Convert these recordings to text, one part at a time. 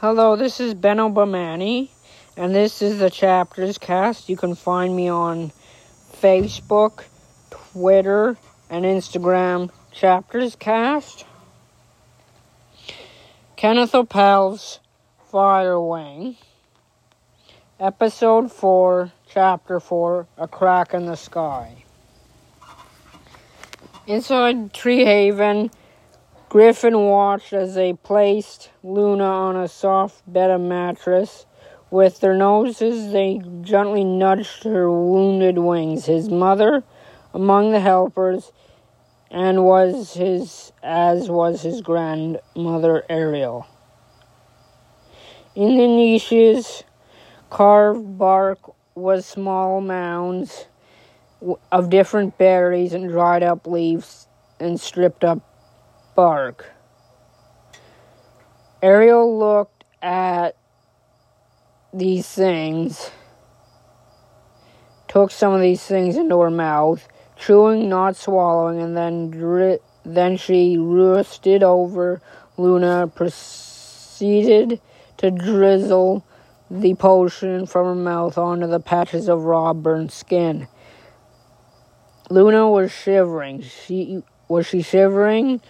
Hello, this is Ben Obamani, and this is the Chapters Cast. You can find me on Facebook, Twitter, and Instagram. Chapters Cast. Kenneth Oppel's Fire Wing. Episode 4, Chapter 4 A Crack in the Sky. Inside Tree Haven, Griffin watched as they placed Luna on a soft bed of mattress. With their noses, they gently nudged her wounded wings. His mother, among the helpers, and was his as was his grandmother Ariel. In the niches, carved bark was small mounds of different berries and dried up leaves and stripped up bark. Ariel looked at these things, took some of these things into her mouth, chewing, not swallowing, and then dri- then she roosted over Luna, proceeded to drizzle the potion from her mouth onto the patches of raw burnt skin. Luna was shivering. She was she shivering?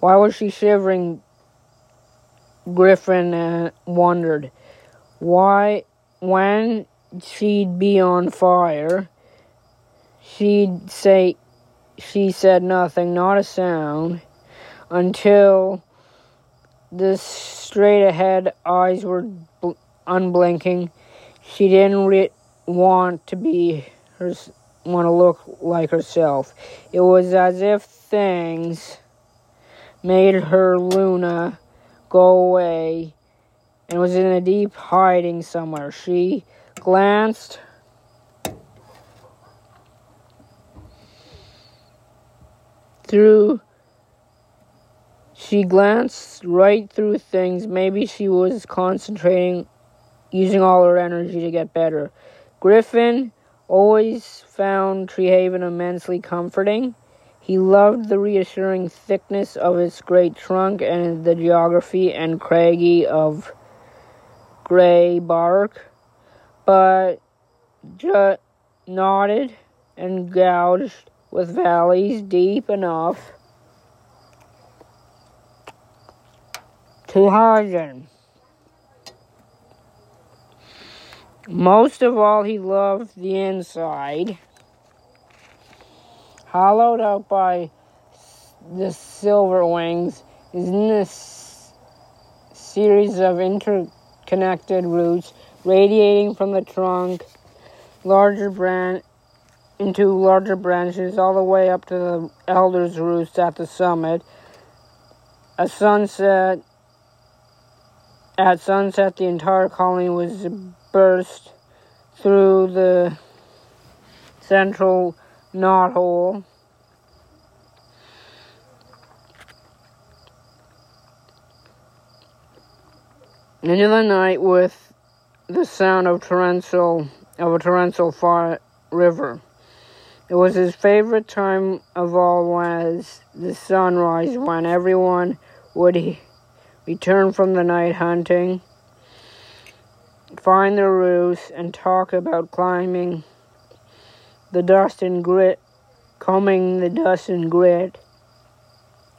Why was she shivering? Griffin uh, wondered. Why, when she'd be on fire, she'd say, she said nothing, not a sound, until the straight ahead eyes were bl- unblinking. She didn't re- want to be her, want to look like herself. It was as if things made her Luna go away and was in a deep hiding somewhere. She glanced through she glanced right through things. Maybe she was concentrating, using all her energy to get better. Griffin always found Treehaven immensely comforting. He loved the reassuring thickness of its great trunk and the geography and craggy of gray bark, but just nodded and gouged with valleys deep enough to hide in. Most of all, he loved the inside hollowed out by the silver wings, is in this series of interconnected roots radiating from the trunk, larger branch into larger branches all the way up to the elder's roost at the summit. A sunset at sunset the entire colony was burst through the central knothole. Into the night with the sound of torrential of a torrential far river. It was his favorite time of all was the sunrise when everyone would he return from the night hunting, find their roost, and talk about climbing the dust and grit, combing the dust and grit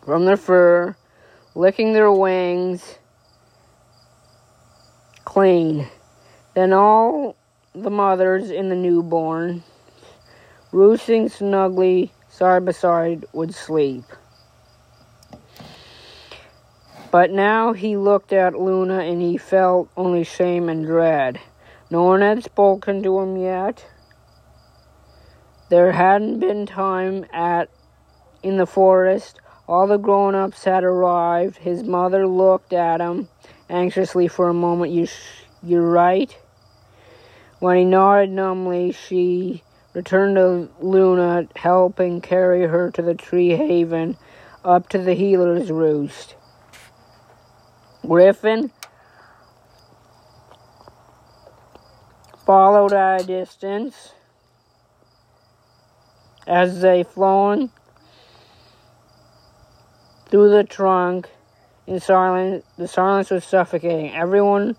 from their fur, licking their wings clean. Then all the mothers and the newborn, roosting snugly side by side, would sleep. But now he looked at Luna and he felt only shame and dread. No one had spoken to him yet. There hadn't been time at in the forest. All the grown-ups had arrived. His mother looked at him anxiously for a moment. You sh- you're right. When he nodded numbly, she returned to Luna, helping carry her to the tree haven up to the healer's roost. Griffin followed at a distance as they flown through the trunk in silence. The silence was suffocating. Everyone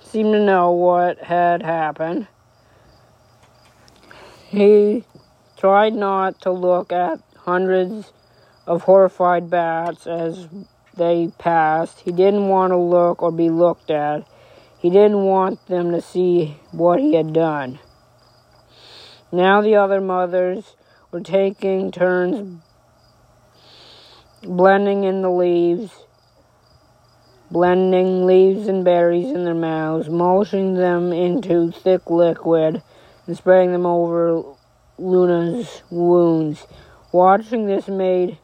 seemed to know what had happened. He tried not to look at hundreds of horrified bats as they passed. He didn't want to look or be looked at. He didn't want them to see what he had done. Now the other mothers were taking turns blending in the leaves, blending leaves and berries in their mouths, motioning them into thick liquid, and spreading them over Luna's wounds. Watching this made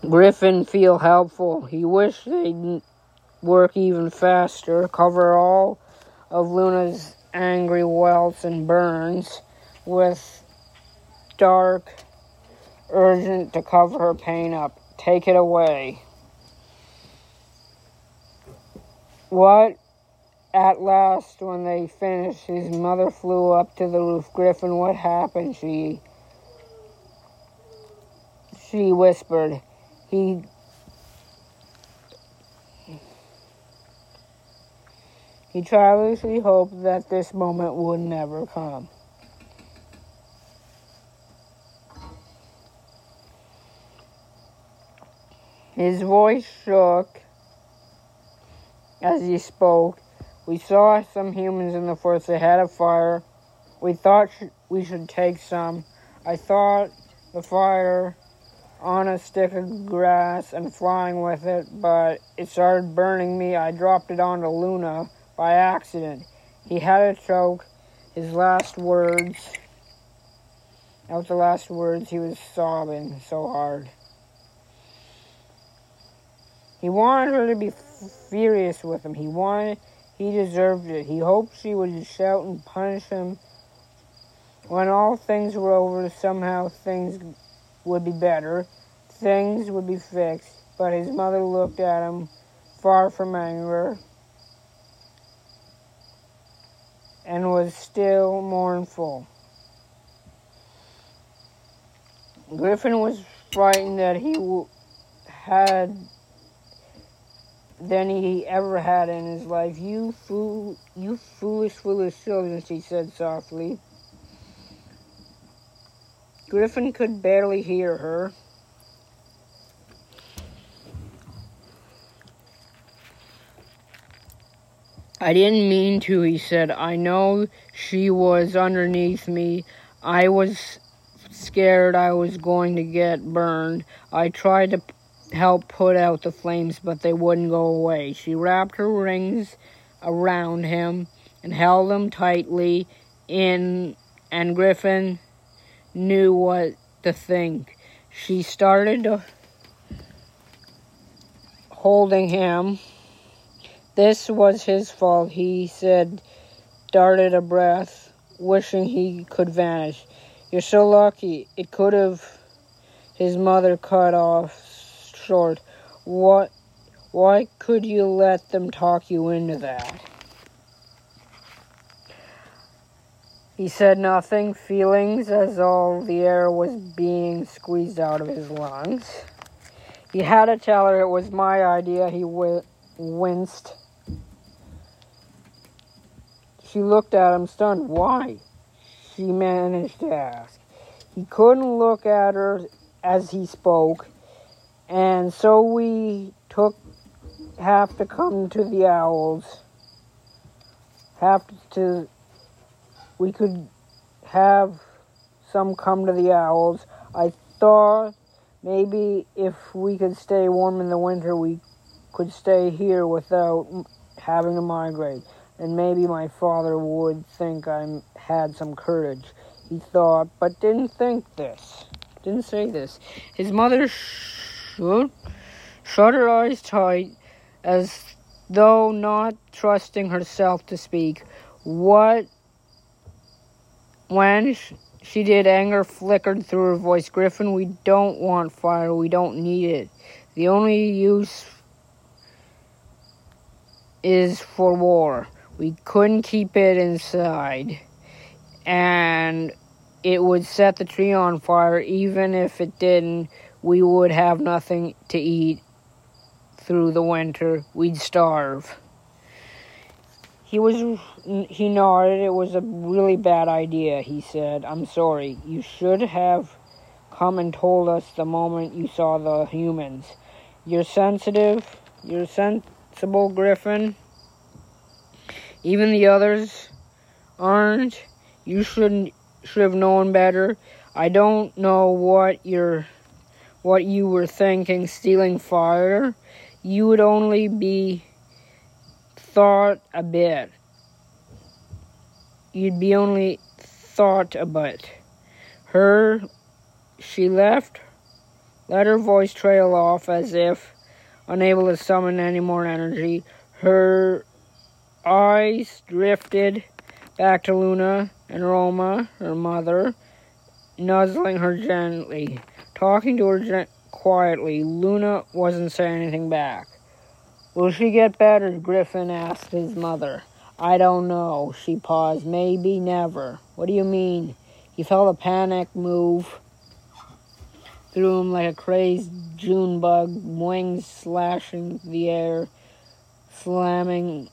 Griffin feel helpful. He wished they'd work even faster, cover all of Luna's angry welts and burns with dark, urgent to cover her pain up. Take it away. What? At last, when they finished, his mother flew up to the roof. Griffin, what happened? She. She whispered. He He tirelessly hoped that this moment would never come. His voice shook as he spoke. We saw some humans in the forest. They had a fire. We thought sh- we should take some. I thought the fire on a stick of grass and flying with it, but it started burning me. I dropped it onto Luna by accident. He had a choke. His last words. Was the last words. He was sobbing so hard. He wanted her to be furious with him. He wanted, he deserved it. He hoped she would shout and punish him. When all things were over, somehow things would be better. Things would be fixed. But his mother looked at him, far from anger. And was still mournful. Griffin was frightened that he had than he ever had in his life. You fool, you foolish, foolish children, she said softly. Griffin could barely hear her. I didn't mean to, he said. I know she was underneath me. I was scared I was going to get burned. I tried to help put out the flames, but they wouldn't go away. She wrapped her rings around him and held them tightly in, and Griffin knew what to think. She started holding him this was his fault, he said, darted a breath, wishing he could vanish. You're so lucky. It could have. His mother cut off short. What? Why could you let them talk you into that? He said nothing, feelings as all the air was being squeezed out of his lungs. He had to tell her it was my idea. He winced. She looked at him stunned. Why? She managed to ask. He couldn't look at her as he spoke, and so we took have to come to the owls. Have to we could have some come to the owls. I thought maybe if we could stay warm in the winter, we could stay here without having to migrate and maybe my father would think I had some courage. He thought, but didn't think this. Didn't say this. His mother shut, shut her eyes tight, as though not trusting herself to speak. What? When she did, anger flickered through her voice. Griffin, we don't want fire. We don't need it. The only use is for war we couldn't keep it inside and it would set the tree on fire even if it didn't we would have nothing to eat through the winter. We'd starve. He was he nodded. It was a really bad idea, he said. I'm sorry. You should have come and told us the moment you saw the humans. You're sensitive. You're sensible, Griffin. Even the others aren't. You shouldn't should have known better. I don't know what you're what you were thinking stealing fire. You would only be thought a bit. You'd be only thought a bit. Her she left, let her voice trail off as if unable to summon any more energy. Her eyes drifted back to Luna and Roma, her mother, nuzzling her gently, talking to her gen- quietly. Luna wasn't saying anything back. Will she get better? Griffin asked his mother. I don't know. She paused. Maybe never. What do you mean? He felt a panic move through him like a crazed June bug, wings slashing the air, slamming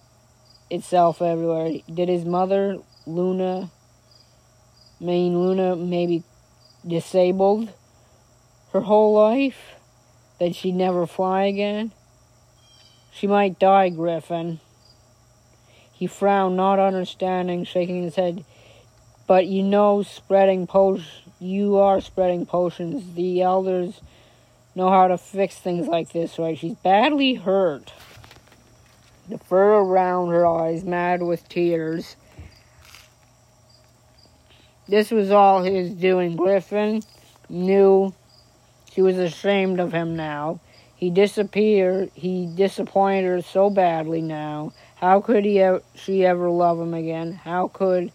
itself everywhere. Did his mother, Luna, mean Luna maybe disabled her whole life? That she'd never fly again? She might die, Griffin. He frowned, not understanding, shaking his head. But you know, spreading potions, you are spreading potions. The elders know how to fix things like this, right? She's badly hurt. The fur around her eyes, mad with tears. This was all his doing. Griffin knew she was ashamed of him now. He disappeared. He disappointed her so badly now. How could he she ever love him again? How could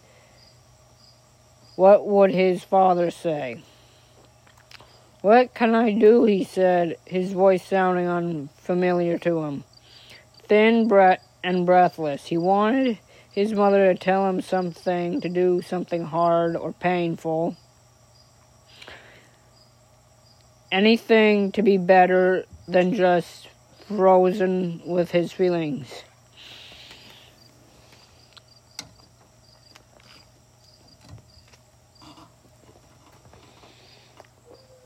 what would his father say? What can I do? he said, his voice sounding unfamiliar to him. Thin breath and breathless. He wanted his mother to tell him something, to do something hard or painful. Anything to be better than just frozen with his feelings.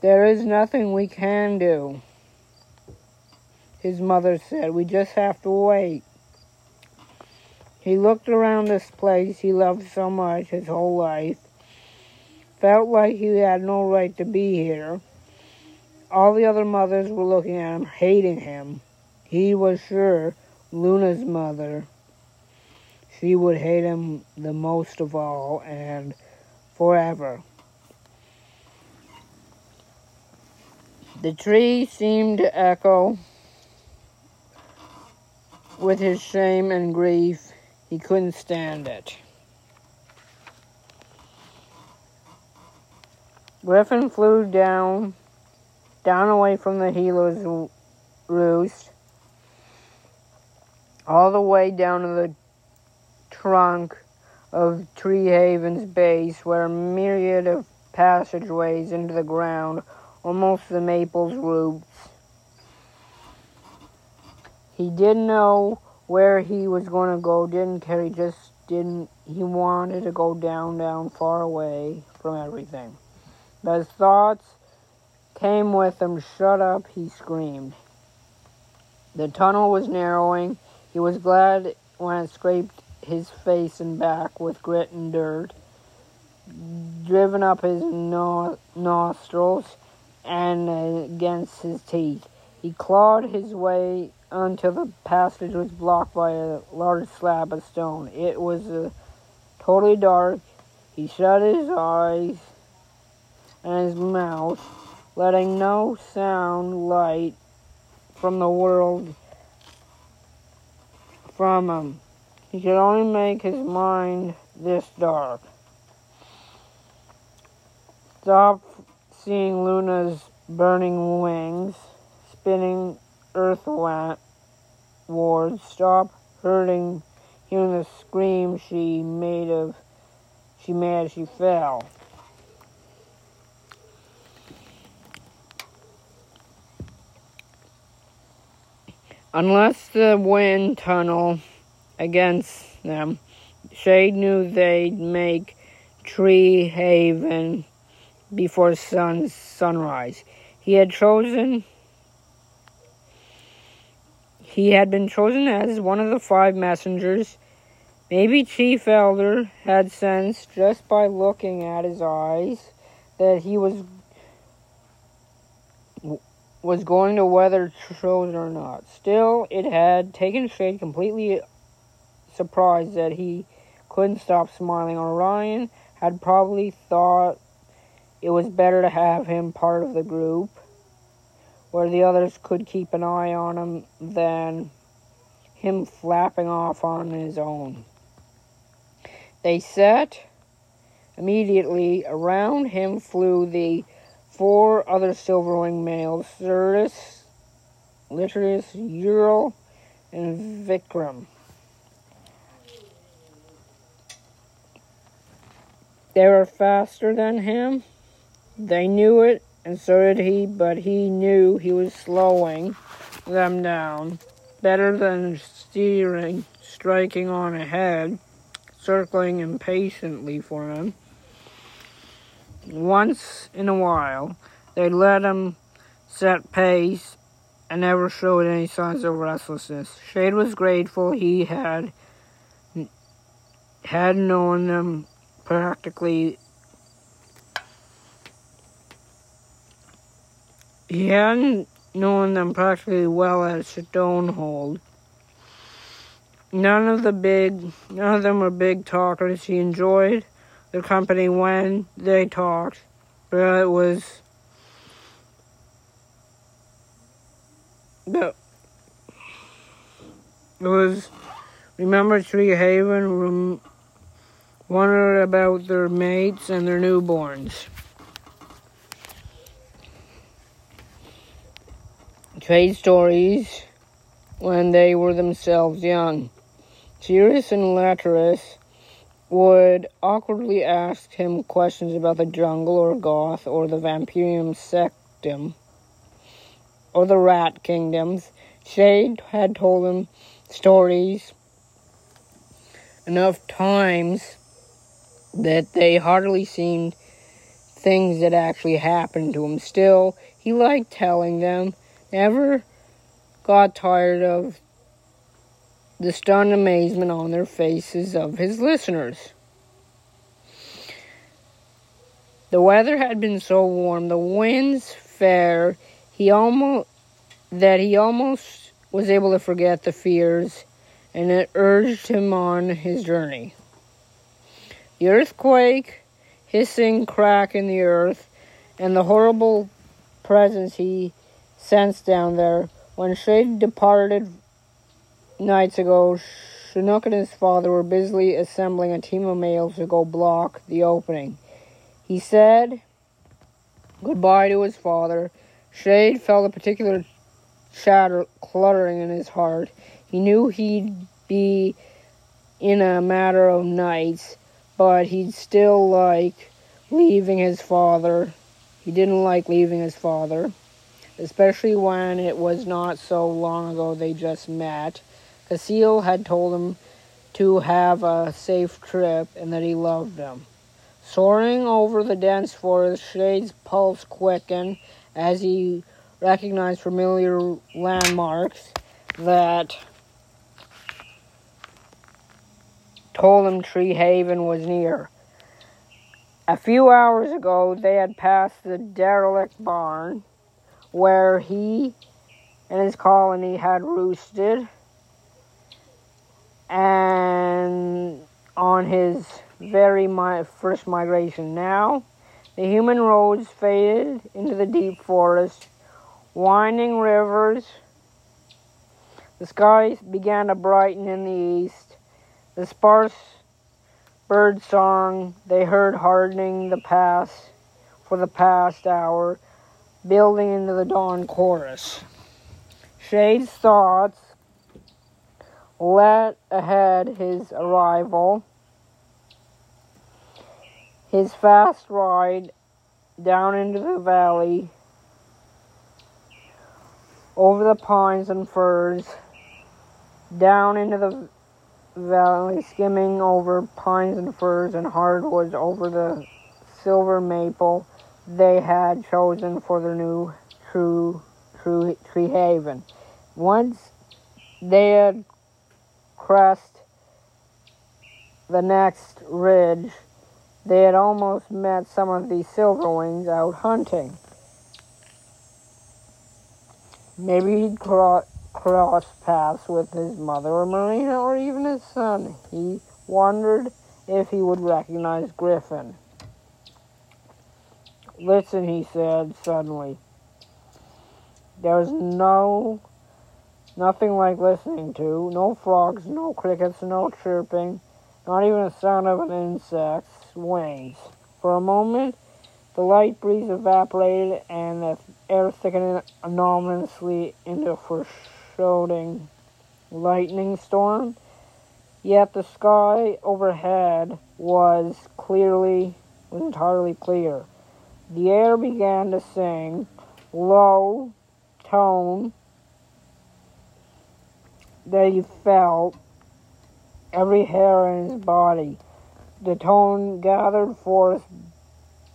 There is nothing we can do, his mother said. We just have to wait. He looked around this place he loved so much his whole life, felt like he had no right to be here. All the other mothers were looking at him, hating him. He was sure Luna's mother, she would hate him the most of all and forever. The tree seemed to echo with his shame and grief. He couldn't stand it. Griffin flew down, down away from the healer's roost, all the way down to the trunk of Tree Haven's base, where a myriad of passageways into the ground almost the maple's roots. He didn't know where he was going to go, didn't care, he just didn't, he wanted to go down, down, far away from everything. But his thoughts came with him, shut up, he screamed. The tunnel was narrowing. He was glad when it scraped his face and back with grit and dirt, driven up his no- nostrils and against his teeth. He clawed his way until the passage was blocked by a large slab of stone. It was uh, totally dark. He shut his eyes and his mouth, letting no sound, light from the world from him. He could only make his mind this dark. Stop seeing Luna's burning wings spinning Ward hurting, hearing the scream she made of she made as she fell. Unless the wind tunnel against them, Shade knew they'd make Tree Haven before sun sunrise. He had chosen he had been chosen as one of the five messengers. Maybe Chief Elder had sensed just by looking at his eyes that he was was going to whether chosen or not. Still, it had taken Shade completely surprised that he couldn't stop smiling. Orion had probably thought it was better to have him part of the group where the others could keep an eye on him than him flapping off on his own. They set immediately around him flew the four other silverwing males, Certus, Litterus, Ural, and Vikram. They were faster than him. They knew it and so did he, but he knew he was slowing them down better than steering, striking on ahead, circling impatiently for him. Once in a while, they let him set pace and never showed any signs of restlessness. Shade was grateful he had had known them practically He hadn't known them practically well at Stonehold. None of the big, none of them were big talkers. He enjoyed the company when they talked, but it was, but it was. Remember Tree Haven. Wondered about their mates and their newborns. Trade stories when they were themselves young. Sirius and Latterus would awkwardly ask him questions about the jungle or Goth or the Vampyrum Spectrum or the Rat Kingdoms. Shade had told him stories enough times that they hardly seemed things that actually happened to him. Still, he liked telling them never got tired of the stunned amazement on their faces of his listeners. The weather had been so warm, the winds fair, he almost that he almost was able to forget the fears, and it urged him on his journey. The earthquake, hissing crack in the earth, and the horrible presence he sense down there. When Shade departed nights ago, Chinook and his father were busily assembling a team of males to go block the opening. He said goodbye to his father. Shade felt a particular chatter cluttering in his heart. He knew he'd be in a matter of nights, but he'd still like leaving his father. He didn't like leaving his father especially when it was not so long ago they just met. Cassiel had told him to have a safe trip and that he loved him. Soaring over the dense forest, Shade's pulse quickened as he recognized familiar landmarks that told him Tree Haven was near. A few hours ago, they had passed the derelict barn where he and his colony had roosted. And on his very mi- first migration now, the human roads faded into the deep forest, winding rivers. The skies began to brighten in the east. The sparse bird song they heard hardening the pass for the past hour building into the dawn chorus. Shade's thoughts let ahead his arrival, his fast ride down into the valley, over the pines and firs, down into the valley, skimming over pines and firs and hardwoods over the silver maple they had chosen for their new true true tree haven. Once they had crossed the next ridge, they had almost met some of the silverwings out hunting. Maybe he'd cro- cross paths with his mother or Marina or even his son. He wondered if he would recognize Griffin. Listen, he said suddenly. There's no nothing like listening to. No frogs, no crickets, no chirping, not even a sound of an insect's wings. For a moment, the light breeze evaporated and the air thickened enormously into a foreboding lightning storm. Yet the sky overhead was clearly, was entirely clear. The air began to sing, low tone that he felt every hair in his body. The tone gathered forth,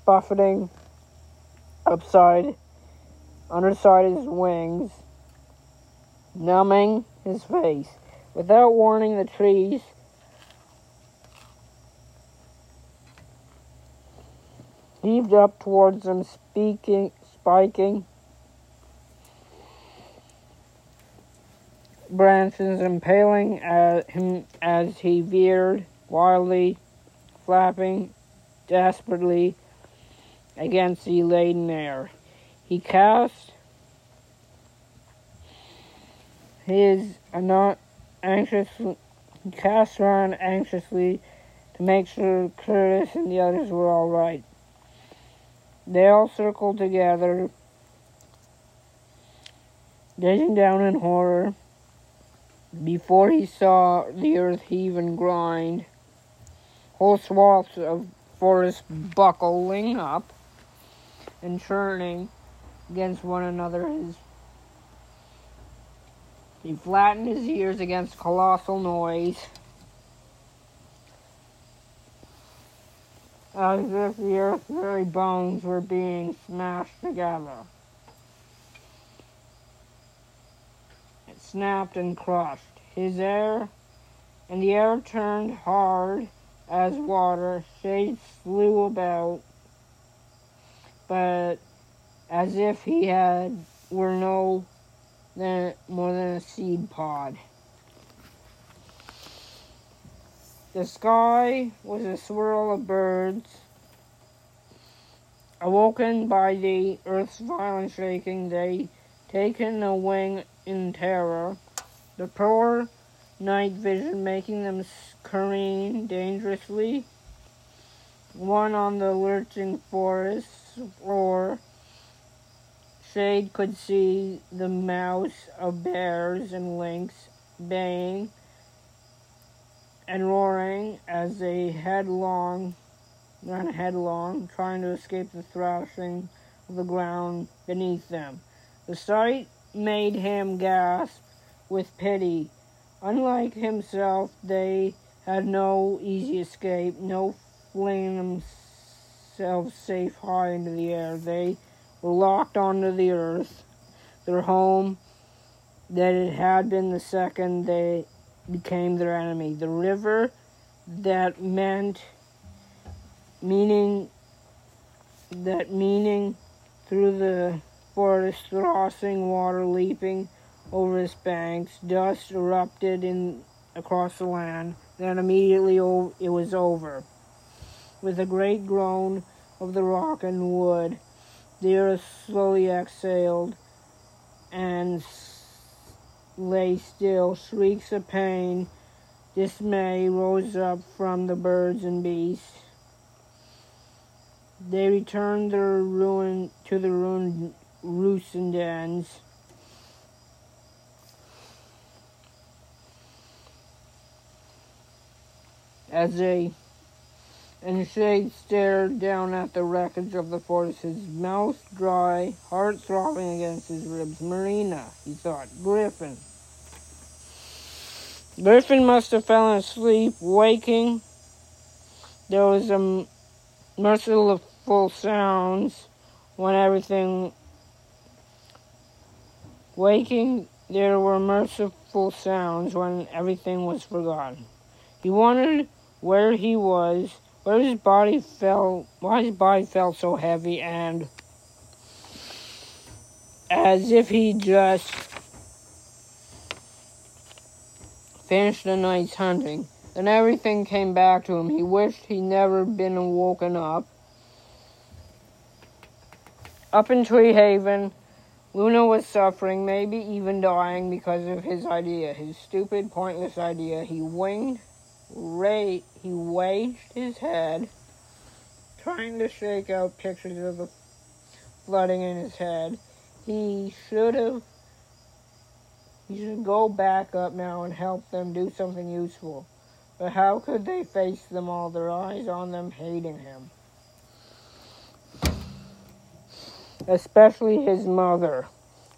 buffeting upside, underside his wings, numbing his face. Without warning, the trees heaved up towards him, speaking, spiking branches impaling at him as he veered wildly, flapping desperately against the laden air. He cast his not anxious cast around anxiously to make sure Curtis and the others were all right. They all circled together, gazing down in horror. Before he saw the earth heave and grind, whole swaths of forest buckling up and churning against one another. His he flattened his ears against colossal noise, as if the earth's very bones were being smashed together. It snapped and crushed. His air and the air turned hard as water. Shades flew about, but as if he had were no than, more than a seed pod. The sky was a swirl of birds. Awoken by the earth's violent shaking, they taken a wing in terror, the poor night vision making them careen dangerously, one on the lurching forest floor. Shade could see the mouse of bears and lynx baying and roaring as they headlong ran headlong, trying to escape the thrashing of the ground beneath them. The sight made him gasp with pity. Unlike himself, they had no easy escape, no flinging themselves safe high into the air. They were locked onto the earth, their home that it had been the second they became their enemy. The river that meant meaning that meaning through the forest, crossing water leaping over its banks. Dust erupted in across the land. Then immediately it was over. With a great groan of the rock and wood, the earth slowly exhaled and lay still. Shrieks of pain, dismay rose up from the birds and beasts. They returned their ruin to the ruined roosts and dens. As they and Shade stared down at the wreckage of the forest, his mouth dry, heart throbbing against his ribs. Marina, he thought. Griffin. Griffin must have fallen asleep, waking. There was a merciful sounds when everything waking there were merciful sounds when everything was forgotten. He wondered where he was, where his body felt, why his body felt so heavy, and as if he just finished the night's hunting. Then everything came back to him. He wished he'd never been woken up. Up in Tree Haven, Luna was suffering, maybe even dying because of his idea, his stupid, pointless idea. He winged, ra- he waged his head, trying to shake out pictures of the flooding in his head. He should have. He should go back up now and help them do something useful. But how could they face them all, their eyes on them, hating him? especially his mother.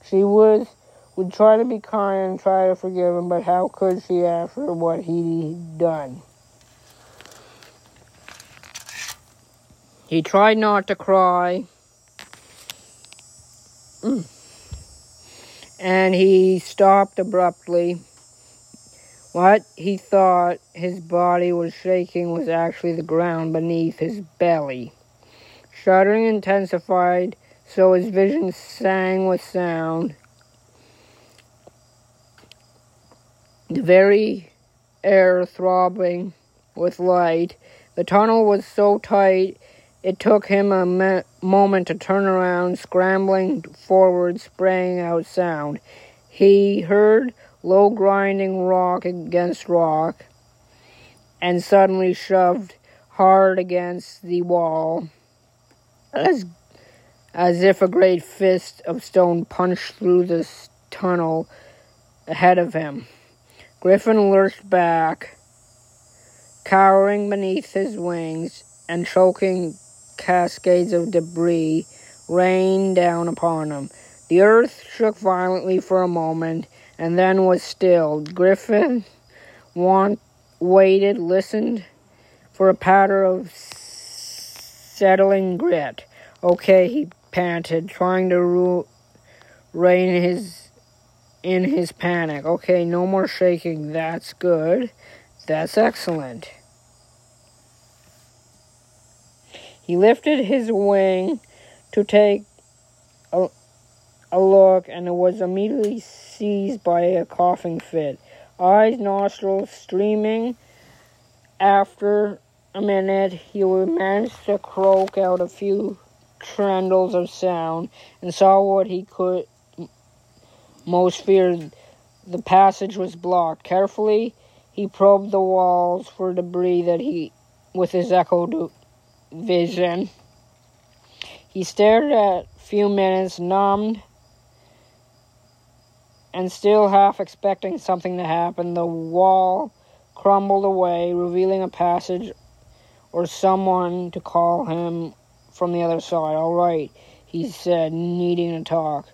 She was would try to be kind and try to forgive him, but how could she after what he'd done? He tried not to cry. Mm. And he stopped abruptly. What he thought his body was shaking was actually the ground beneath his belly. Shuddering intensified so his vision sang with sound. The very air throbbing with light. The tunnel was so tight it took him a me- moment to turn around, scrambling forward, spraying out sound. He heard low grinding rock against rock and suddenly shoved hard against the wall as as if a great fist of stone punched through the tunnel ahead of him. Griffin lurched back, cowering beneath his wings, and choking cascades of debris rained down upon him. The earth shook violently for a moment and then was stilled. Griffin want, waited, listened for a patter of settling grit. Okay, he panted, trying to ru- rein his in his panic. Okay, no more shaking. That's good. That's excellent. He lifted his wing to take a, a look and was immediately seized by a coughing fit. Eyes, nostrils streaming. After a minute, he managed to croak out a few trembles of sound and saw what he could most feared. The passage was blocked. Carefully, he probed the walls for debris that he, with his echo vision. He stared at a few minutes, numbed, and still half expecting something to happen. The wall crumbled away, revealing a passage or someone to call him from the other side. All right, he said, needing to talk.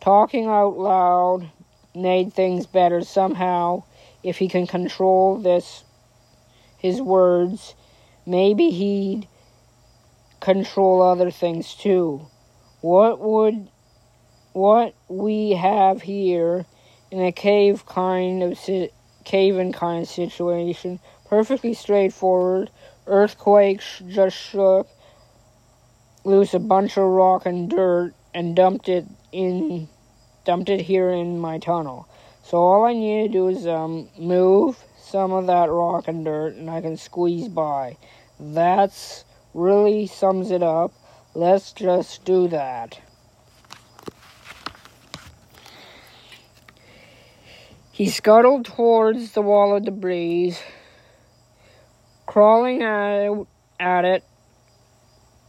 Talking out loud made things better somehow. If he can control this, his words, maybe he'd control other things too. What would what we have here in a cave kind of si- cave-in kind of situation, perfectly straightforward, Earthquakes just shook loose a bunch of rock and dirt and dumped it in dumped it here in my tunnel. So all I need to do is um, move some of that rock and dirt and I can squeeze by. That's really sums it up. Let's just do that. He scuttled towards the wall of debris crawling at, it,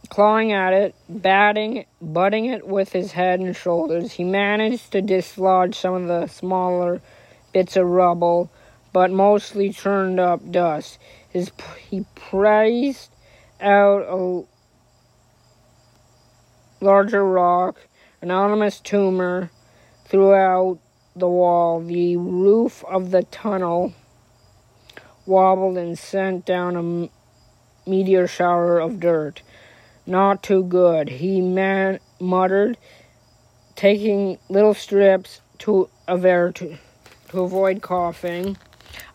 clawing at it, batting, butting it with his head and shoulders. He managed to dislodge some of the smaller bits of rubble, but mostly churned up dust. His, he praised out a larger rock, anonymous tumor throughout the wall. The roof of the tunnel wobbled and sent down a meteor shower of dirt. Not too good, he man- muttered, taking little strips to air to, to avoid coughing.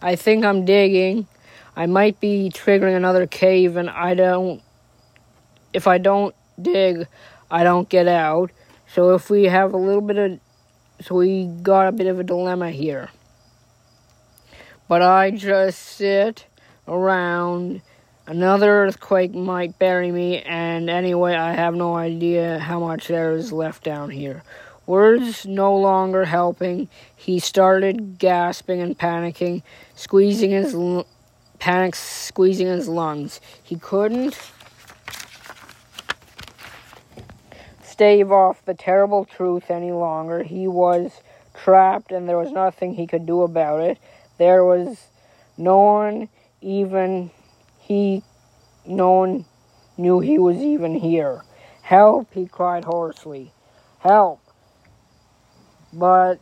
I think I'm digging. I might be triggering another cave, and I don't. If I don't dig, I don't get out. So if we have a little bit of. So we got a bit of a dilemma here. But I just sit around. Another earthquake might bury me, and anyway, I have no idea how much there is left down here. Words no longer helping, he started gasping and panicking, squeezing his l- panic squeezing his lungs. He couldn't stave off the terrible truth any longer. He was trapped and there was nothing he could do about it. There was no one even he no one knew he was even here. Help, he cried hoarsely. Help. But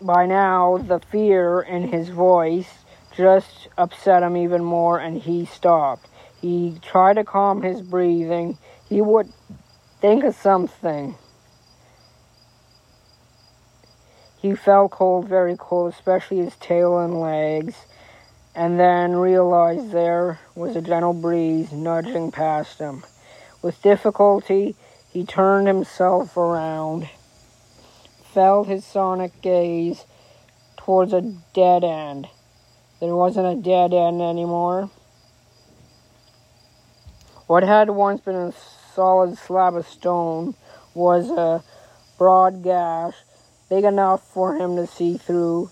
by now the fear in his voice just upset him even more and he stopped. He tried to calm his breathing. He would think of something. He felt cold, very cold, especially his tail and legs, and then realized there was a gentle breeze nudging past him. With difficulty, he turned himself around, felt his sonic gaze towards a dead end. There wasn't a dead end anymore. What had once been a solid slab of stone was a broad gash big enough for him to see through.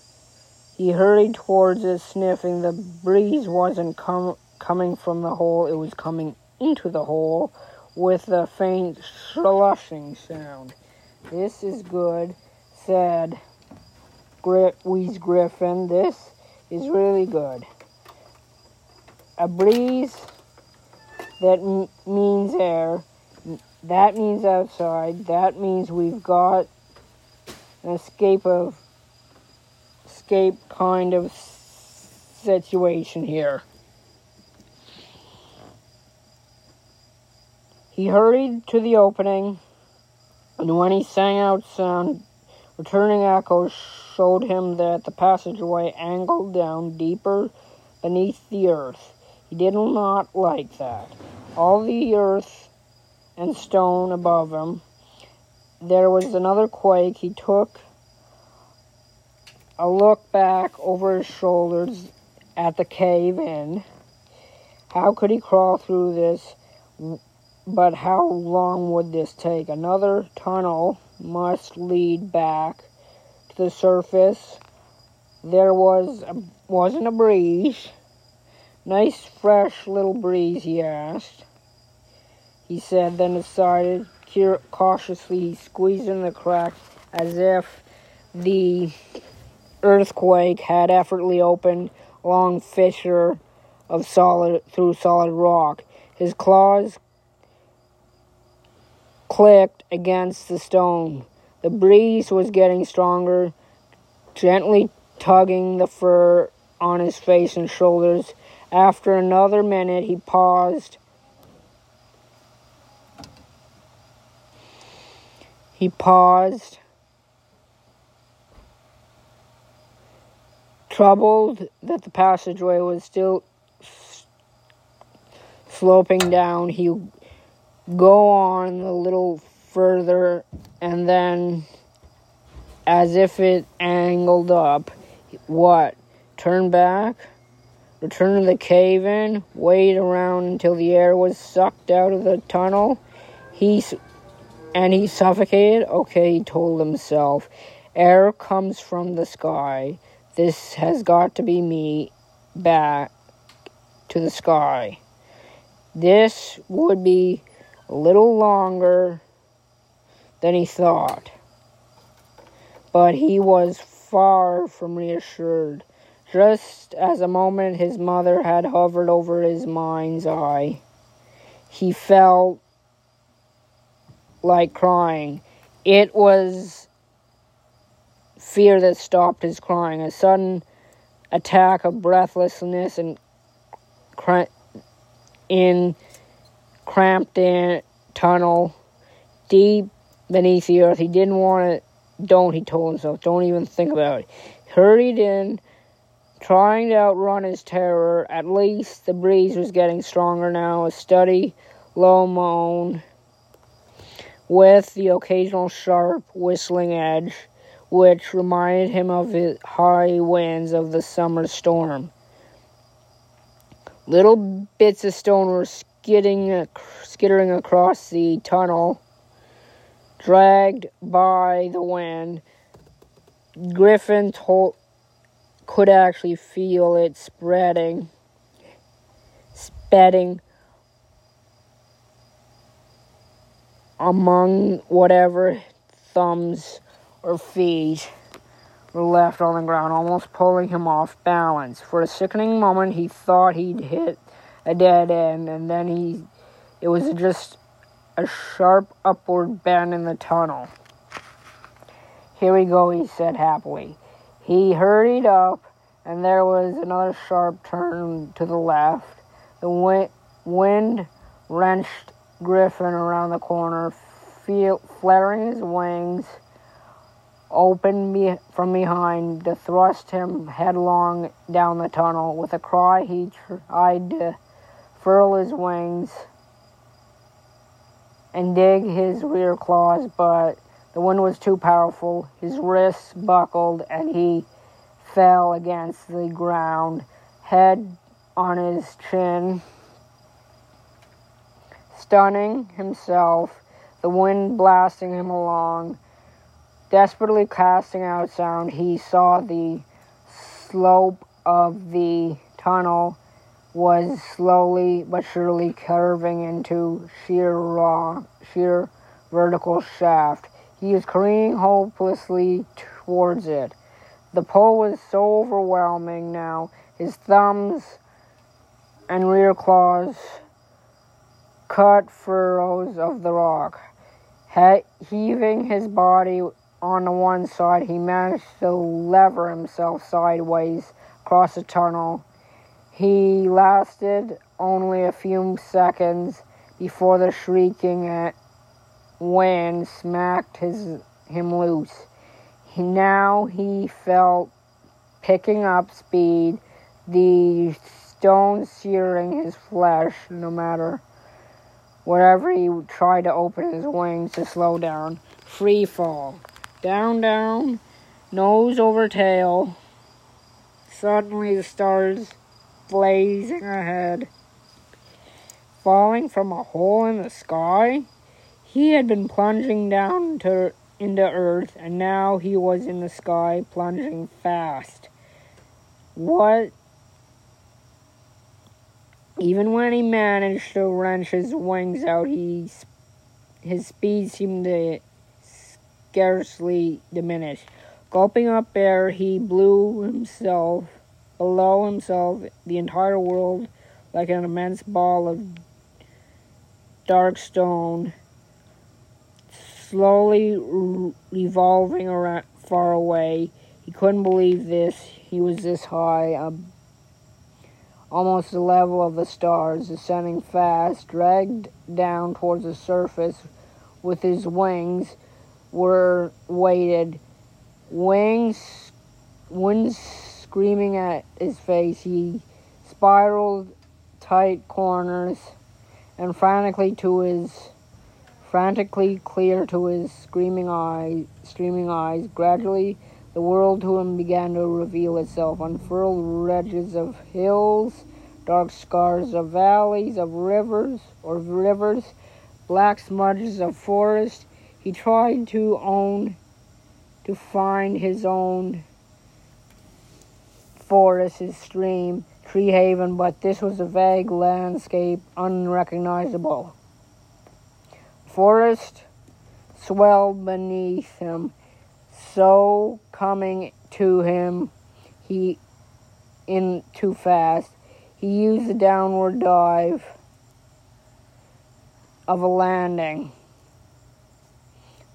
He hurried towards it, sniffing. The breeze wasn't com- coming from the hole, it was coming into the hole with a faint slushing sound. This is good, said Gri- Wheeze Griffin. This is really good. A breeze that m- means air. That means outside. That means we've got an escape of escape kind of situation here. He hurried to the opening, and when he sang out sound, returning echoes showed him that the passageway angled down deeper beneath the earth. He did not like that. All the earth and stone above him. There was another quake. He took a look back over his shoulders at the cave in. How could he crawl through this? But how long would this take? Another tunnel must lead back to the surface. There was a, wasn't a breeze. Nice fresh little breeze, he asked. He said, then decided cautiously, squeezing the crack as if the earthquake had effortlessly opened a long fissure of solid through solid rock. His claws clicked against the stone. The breeze was getting stronger, gently tugging the fur on his face and shoulders. After another minute, he paused. He paused, troubled that the passageway was still sloping down. He go on a little further and then as if it angled up what? Turn back? Return to the cave in? Wait around until the air was sucked out of the tunnel? He and he suffocated? Okay he told himself. Air comes from the sky. This has got to be me back to the sky. This would be a little longer than he thought. But he was far from reassured. Just as a moment his mother had hovered over his mind's eye, he felt like crying. It was fear that stopped his crying, a sudden attack of breathlessness and cr- in cramped in tunnel deep beneath the earth. He didn't want to. Don't, he told himself. Don't even think about it. Hurried in, trying to outrun his terror. At least the breeze was getting stronger now. A steady, low moan with the occasional sharp whistling edge, which reminded him of the high winds of the summer storm. Little bits of stone were skidding, skittering across the tunnel, dragged by the wind. Griffin told, could actually feel it spreading, spreading among whatever thumbs or feet were left on the ground, almost pulling him off balance. For a sickening moment, he thought he'd hit a dead end, and then he it was just a sharp upward bend in the tunnel. Here we go, he said happily. He hurried up, and there was another sharp turn to the left. The wind, wind wrenched Griffin around the corner, feel, flaring his wings open be, from behind to thrust him headlong down the tunnel. With a cry, he tried to furl his wings and dig his rear claws, but the wind was too powerful. His wrists buckled and he fell against the ground, head on his chin stunning himself, the wind blasting him along. Desperately casting out sound, he saw the slope of the tunnel was slowly but surely curving into sheer raw, sheer vertical shaft. He was careening hopelessly towards it. The pull was so overwhelming now. His thumbs and rear claws cut furrows of the rock. He- heaving his body on the one side, he managed to lever himself sideways across the tunnel. He lasted only a few seconds before the shrieking wind smacked his, him loose. He, now he felt picking up speed, the stone searing his flesh no matter Whatever he tried to open his wings to slow down. Free fall. Down, down, nose over tail. Suddenly the stars blazing ahead. Falling from a hole in the sky? He had been plunging down to, into earth, and now he was in the sky, plunging fast. What even when he managed to wrench his wings out, he, his speed seemed to scarcely diminish. Gulping up air, he blew himself below himself, the entire world, like an immense ball of dark stone, slowly revolving around far away. He couldn't believe this. He was this high, um, almost the level of the stars, ascending fast, dragged down towards the surface with his wings were weighted. Wings, winds screaming at his face, he spiraled tight corners and frantically to his frantically clear to his screaming eyes streaming eyes gradually the world to him began to reveal itself, unfurled ridges of hills, dark scars of valleys, of rivers or rivers, black smudges of forest. He tried to own, to find his own forest, his stream, tree haven, but this was a vague landscape, unrecognizable. Forest swelled beneath him so coming to him, he in too fast. He used the downward dive of a landing.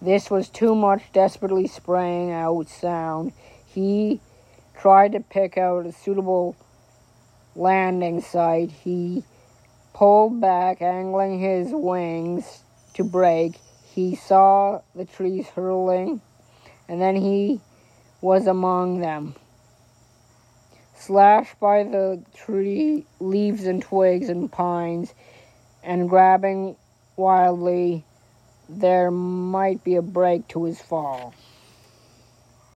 This was too much desperately spraying out sound. He tried to pick out a suitable landing site. He pulled back, angling his wings to break. He saw the trees hurling, and then he was among them. Slashed by the tree leaves and twigs and pines, and grabbing wildly, there might be a break to his fall.